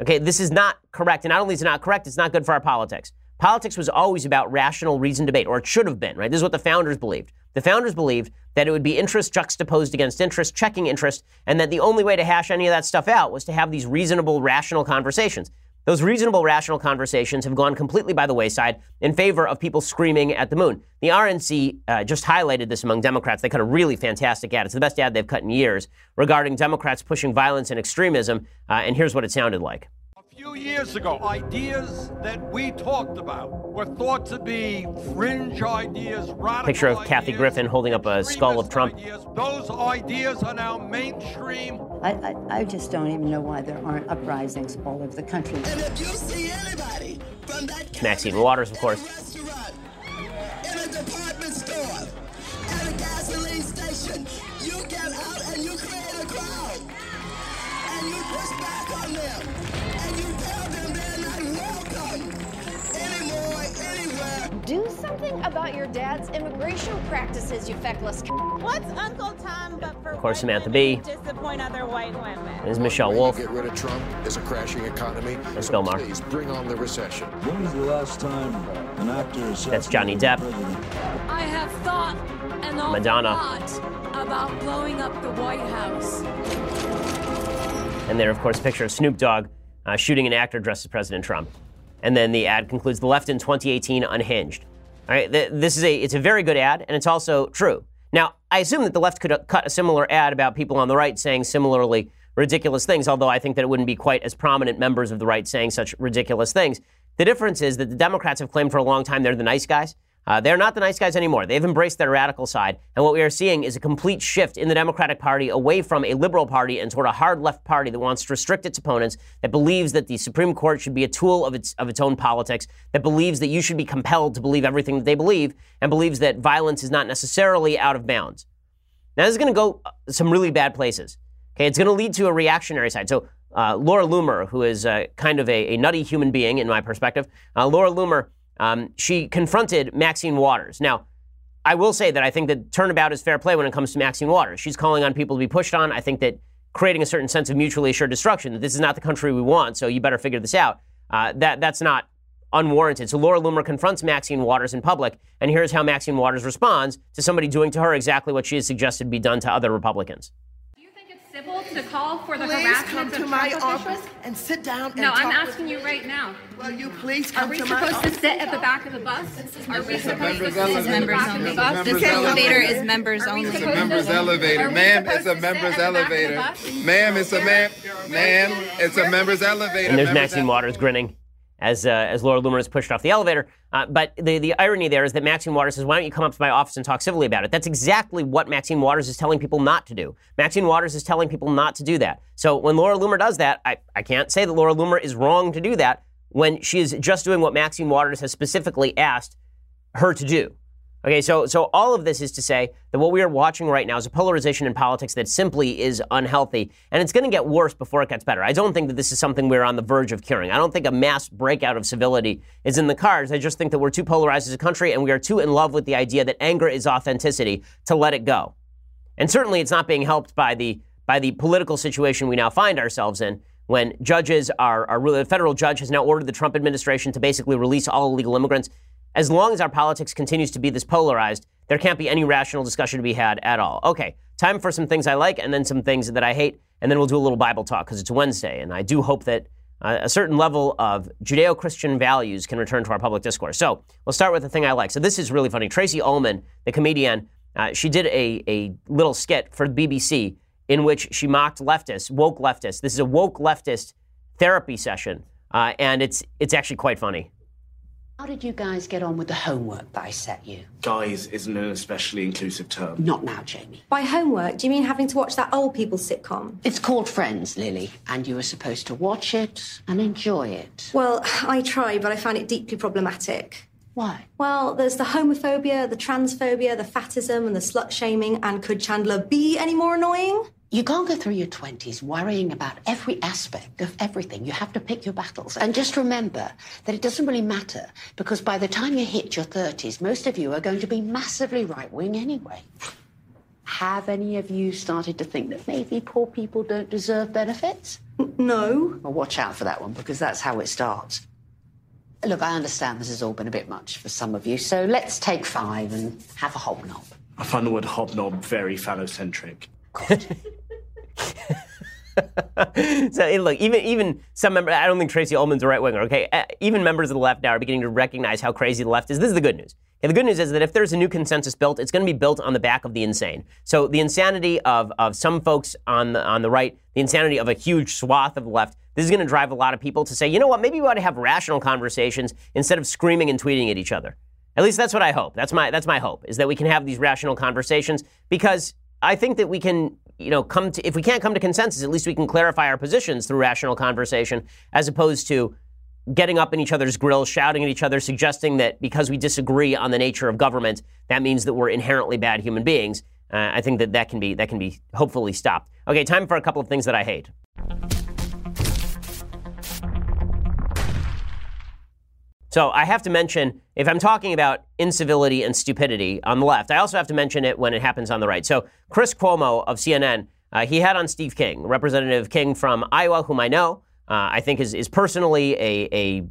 Okay, this is not correct. And not only is it not correct, it's not good for our politics. Politics was always about rational, reasoned debate, or it should have been, right? This is what the founders believed. The founders believed that it would be interest juxtaposed against interest, checking interest, and that the only way to hash any of that stuff out was to have these reasonable, rational conversations. Those reasonable, rational conversations have gone completely by the wayside in favor of people screaming at the moon. The RNC uh, just highlighted this among Democrats. They cut a really fantastic ad. It's the best ad they've cut in years regarding Democrats pushing violence and extremism. Uh, and here's what it sounded like. A few years ago, ideas that we talked about were thought to be fringe ideas, radical Picture of Kathy Griffin holding up a skull of Trump. ideas. Those ideas are now mainstream. I, I, I just don't even know why there aren't uprisings all over the country. And if you see anybody from that Maxine Waters, of course. restaurant, in a department store, at a gasoline station, you get out and you create a crowd. And you push back on them. Do something about your dad's immigration practices, you feckless. What's Uncle Tom but for Of course, Samantha Bee. disappoint other white women? There's Michelle Wolf. Get rid of Trump is a crashing economy. That's so Bill Maher. please bring on the recession. When was the last time an actor said That's Johnny Depp. I have thought an awful Madonna. lot about blowing up the White House. And there, of course, a picture of Snoop Dogg uh, shooting an actor dressed as President Trump. And then the ad concludes: "The left in 2018 unhinged." All right, th- this is a it's a very good ad, and it's also true. Now, I assume that the left could uh, cut a similar ad about people on the right saying similarly ridiculous things, although I think that it wouldn't be quite as prominent members of the right saying such ridiculous things. The difference is that the Democrats have claimed for a long time they're the nice guys. Uh, they're not the nice guys anymore. They've embraced their radical side. And what we are seeing is a complete shift in the Democratic Party away from a liberal party and toward a hard left party that wants to restrict its opponents, that believes that the Supreme Court should be a tool of its, of its own politics, that believes that you should be compelled to believe everything that they believe, and believes that violence is not necessarily out of bounds. Now, this is going to go uh, some really bad places. Okay, it's going to lead to a reactionary side. So, uh, Laura Loomer, who is uh, kind of a, a nutty human being in my perspective, uh, Laura Loomer, um, she confronted Maxine Waters. Now, I will say that I think that turnabout is fair play when it comes to Maxine Waters. She's calling on people to be pushed on. I think that creating a certain sense of mutually assured destruction, that this is not the country we want, so you better figure this out, uh, that, that's not unwarranted. So Laura Loomer confronts Maxine Waters in public, and here's how Maxine Waters responds to somebody doing to her exactly what she has suggested be done to other Republicans. Civil to call for the Please harassment come to of my Trump office officials? and sit down and No, talk I'm with asking you right now. Will you please Are come we to my supposed to office? sit at the back of the bus? Are we supposed to sit at the back of the bus? This elevator is members only. It's a members elevator. Ma'am, it's a members elevator. Ma'am, it's a ma'am. Ma'am, it's a members elevator. And there's Members Maxine Waters grinning as, uh, as Laura Loomer is pushed off the elevator. Uh, but the, the irony there is that Maxine Waters says, Why don't you come up to my office and talk civilly about it? That's exactly what Maxine Waters is telling people not to do. Maxine Waters is telling people not to do that. So when Laura Loomer does that, I, I can't say that Laura Loomer is wrong to do that when she is just doing what Maxine Waters has specifically asked her to do. Okay, so so all of this is to say that what we are watching right now is a polarization in politics that simply is unhealthy, and it's going to get worse before it gets better. I don't think that this is something we're on the verge of curing. I don't think a mass breakout of civility is in the cards. I just think that we're too polarized as a country, and we are too in love with the idea that anger is authenticity to let it go. And certainly, it's not being helped by the by the political situation we now find ourselves in. When judges are, are really, the federal judge has now ordered the Trump administration to basically release all illegal immigrants as long as our politics continues to be this polarized, there can't be any rational discussion to be had at all. Okay, time for some things I like and then some things that I hate, and then we'll do a little Bible talk because it's Wednesday, and I do hope that uh, a certain level of Judeo Christian values can return to our public discourse. So we'll start with the thing I like. So this is really funny. Tracey Ullman, the comedian, uh, she did a, a little skit for the BBC in which she mocked leftists, woke leftists. This is a woke leftist therapy session, uh, and it's it's actually quite funny. How did you guys get on with the homework that I set you? Guys isn't an especially inclusive term. Not now, Jamie. By homework, do you mean having to watch that old people sitcom? It's called Friends, Lily, and you were supposed to watch it and enjoy it. Well, I tried, but I found it deeply problematic. Why? Well, there's the homophobia, the transphobia, the fatism, and the slut shaming, and could Chandler be any more annoying? You can't go through your 20s worrying about every aspect of everything. You have to pick your battles. And just remember that it doesn't really matter because by the time you hit your 30s, most of you are going to be massively right wing anyway. Have any of you started to think that maybe poor people don't deserve benefits? No. Well, watch out for that one because that's how it starts. Look, I understand this has all been a bit much for some of you, so let's take five and have a hobnob. I find the word hobnob very phallocentric. so look, even even some members, I don't think Tracey Ullman's a right winger. Okay, Uh, even members of the left now are beginning to recognize how crazy the left is. This is the good news. And the good news is that if there's a new consensus built, it's going to be built on the back of the insane. So the insanity of, of some folks on the, on the right, the insanity of a huge swath of the left, this is going to drive a lot of people to say, you know what, maybe we ought to have rational conversations instead of screaming and tweeting at each other. At least that's what I hope. That's my that's my hope is that we can have these rational conversations because I think that we can, you know, come to if we can't come to consensus, at least we can clarify our positions through rational conversation as opposed to getting up in each other's grills, shouting at each other, suggesting that because we disagree on the nature of government, that means that we're inherently bad human beings. Uh, I think that that can be that can be hopefully stopped. Okay, time for a couple of things that I hate. So I have to mention, if I'm talking about incivility and stupidity on the left, I also have to mention it when it happens on the right. So Chris Cuomo of CNN, uh, he had on Steve King, Representative King from Iowa, whom I know, uh, I think is, is personally a, a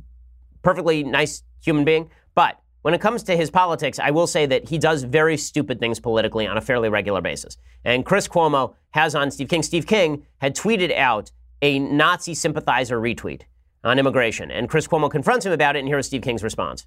perfectly nice human being. But when it comes to his politics, I will say that he does very stupid things politically on a fairly regular basis. And Chris Cuomo has on Steve King. Steve King had tweeted out a Nazi sympathizer retweet on immigration. And Chris Cuomo confronts him about it, and here is Steve King's response.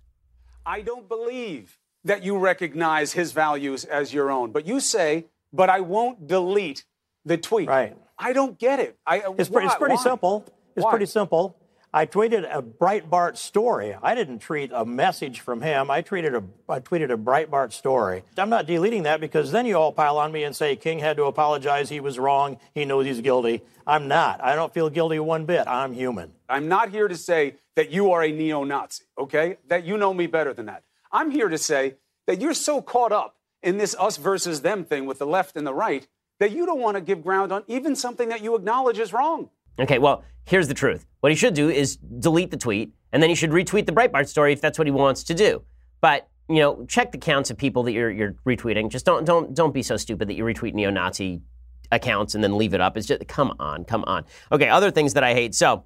I don't believe that you recognize his values as your own, but you say, but I won't delete the tweet. Right. I don't get it. I, It's, pre- it's pretty why? simple. It's Why? pretty simple. I tweeted a Breitbart story. I didn't tweet a message from him. I tweeted a I tweeted a Breitbart story. I'm not deleting that because then you all pile on me and say King had to apologize. He was wrong. He knows he's guilty. I'm not. I don't feel guilty one bit. I'm human. I'm not here to say that you are a neo Nazi, okay? That you know me better than that. I'm here to say that you're so caught up in this us versus them thing with the left and the right that you don't want to give ground on even something that you acknowledge is wrong. Okay, well, here's the truth. What he should do is delete the tweet, and then he should retweet the Breitbart story if that's what he wants to do. But you know, check the counts of people that you're, you're retweeting. Just don't don't don't be so stupid that you retweet neo-Nazi accounts and then leave it up. It's just come on, come on. Okay, other things that I hate. So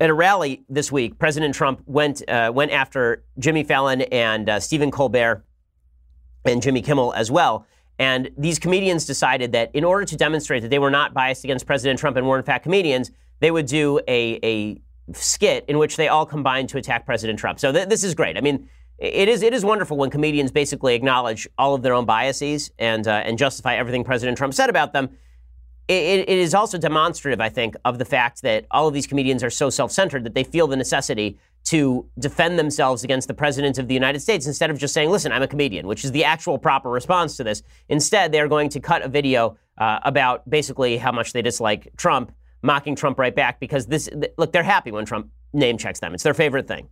at a rally this week, President Trump went uh, went after Jimmy Fallon and uh, Stephen Colbert and Jimmy Kimmel as well. And these comedians decided that in order to demonstrate that they were not biased against President Trump and were in fact comedians, they would do a, a skit in which they all combined to attack President Trump. So th- this is great. I mean, it is it is wonderful when comedians basically acknowledge all of their own biases and uh, and justify everything President Trump said about them. It, it is also demonstrative, I think, of the fact that all of these comedians are so self-centered that they feel the necessity to defend themselves against the president of the United States instead of just saying, "Listen, I'm a comedian," which is the actual proper response to this. Instead, they're going to cut a video uh, about basically how much they dislike Trump, mocking Trump right back because this. th- look, they're happy when Trump name checks them. It's their favorite thing.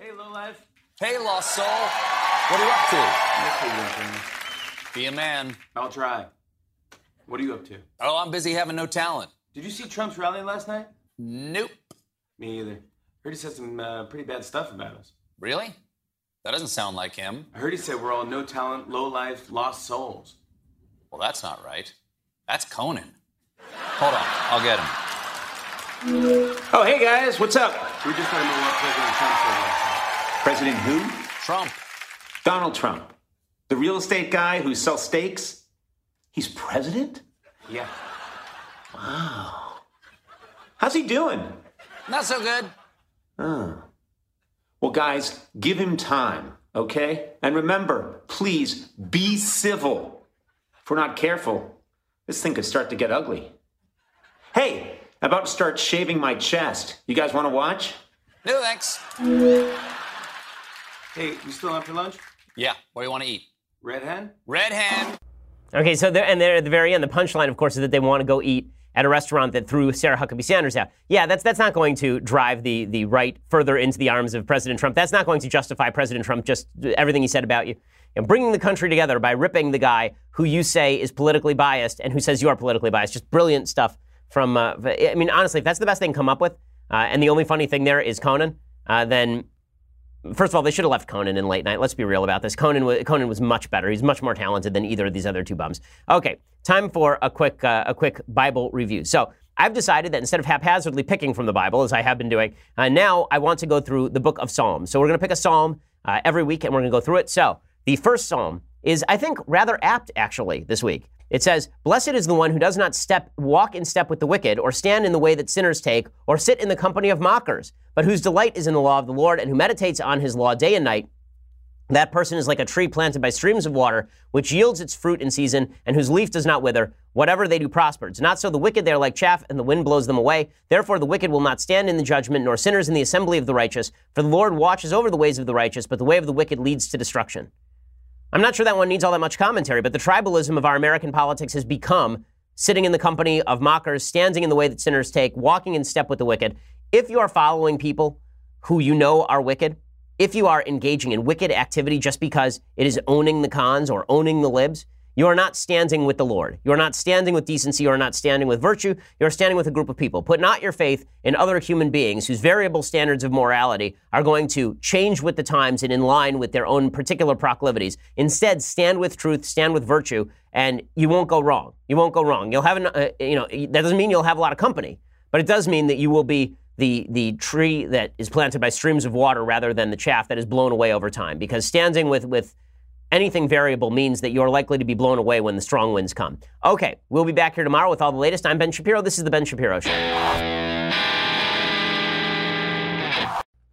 Hey, lowlife. Hey, lost soul. What are you up to? Be a man. I'll try. What are you up to? Oh, I'm busy having no talent. Did you see Trump's rally last night? Nope. Me either. Heard he said some uh, pretty bad stuff about us. Really? That doesn't sound like him. I heard he said we're all no talent, low life, lost souls. Well, that's not right. That's Conan. Hold on, I'll get him. Oh, hey guys, what's up? We just want to know what President Trump said last night. President who? Trump. Donald Trump. The real estate guy who sells steaks? He's president? Yeah. Wow. How's he doing? Not so good. Oh. Well, guys, give him time, okay? And remember, please be civil. If we're not careful, this thing could start to get ugly. Hey, I'm about to start shaving my chest. You guys want to watch? No, thanks. Hey, you still have after lunch? Yeah, what do you want to eat? Red hen? Red hand. Okay, so they're, and they're at the very end. The punchline, of course, is that they want to go eat at a restaurant that threw Sarah Huckabee Sanders out. Yeah, that's that's not going to drive the the right further into the arms of President Trump. That's not going to justify President Trump just everything he said about you. And bringing the country together by ripping the guy who you say is politically biased and who says you are politically biased. Just brilliant stuff from. Uh, I mean, honestly, if that's the best can come up with, uh, and the only funny thing there is Conan, uh, then First of all, they should have left Conan in late night. Let's be real about this. Conan was, Conan was much better. He's much more talented than either of these other two bums. Okay, time for a quick uh, a quick Bible review. So I've decided that instead of haphazardly picking from the Bible, as I have been doing, uh, now I want to go through the book of Psalms. So we're going to pick a psalm uh, every week and we're going to go through it. So the first psalm is, I think, rather apt actually this week. It says, Blessed is the one who does not step, walk in step with the wicked, or stand in the way that sinners take, or sit in the company of mockers, but whose delight is in the law of the Lord, and who meditates on his law day and night. That person is like a tree planted by streams of water, which yields its fruit in season, and whose leaf does not wither. Whatever they do prospers. Not so the wicked, they are like chaff, and the wind blows them away. Therefore, the wicked will not stand in the judgment, nor sinners in the assembly of the righteous. For the Lord watches over the ways of the righteous, but the way of the wicked leads to destruction. I'm not sure that one needs all that much commentary, but the tribalism of our American politics has become sitting in the company of mockers, standing in the way that sinners take, walking in step with the wicked. If you are following people who you know are wicked, if you are engaging in wicked activity just because it is owning the cons or owning the libs, you are not standing with the Lord. You are not standing with decency. You are not standing with virtue. You are standing with a group of people. Put not your faith in other human beings whose variable standards of morality are going to change with the times and in line with their own particular proclivities. Instead, stand with truth, stand with virtue, and you won't go wrong. You won't go wrong. You'll have, an, uh, you know, that doesn't mean you'll have a lot of company, but it does mean that you will be the, the tree that is planted by streams of water rather than the chaff that is blown away over time. Because standing with, with anything variable means that you're likely to be blown away when the strong winds come. Okay, we'll be back here tomorrow with all the latest. I'm Ben Shapiro. This is The Ben Shapiro Show.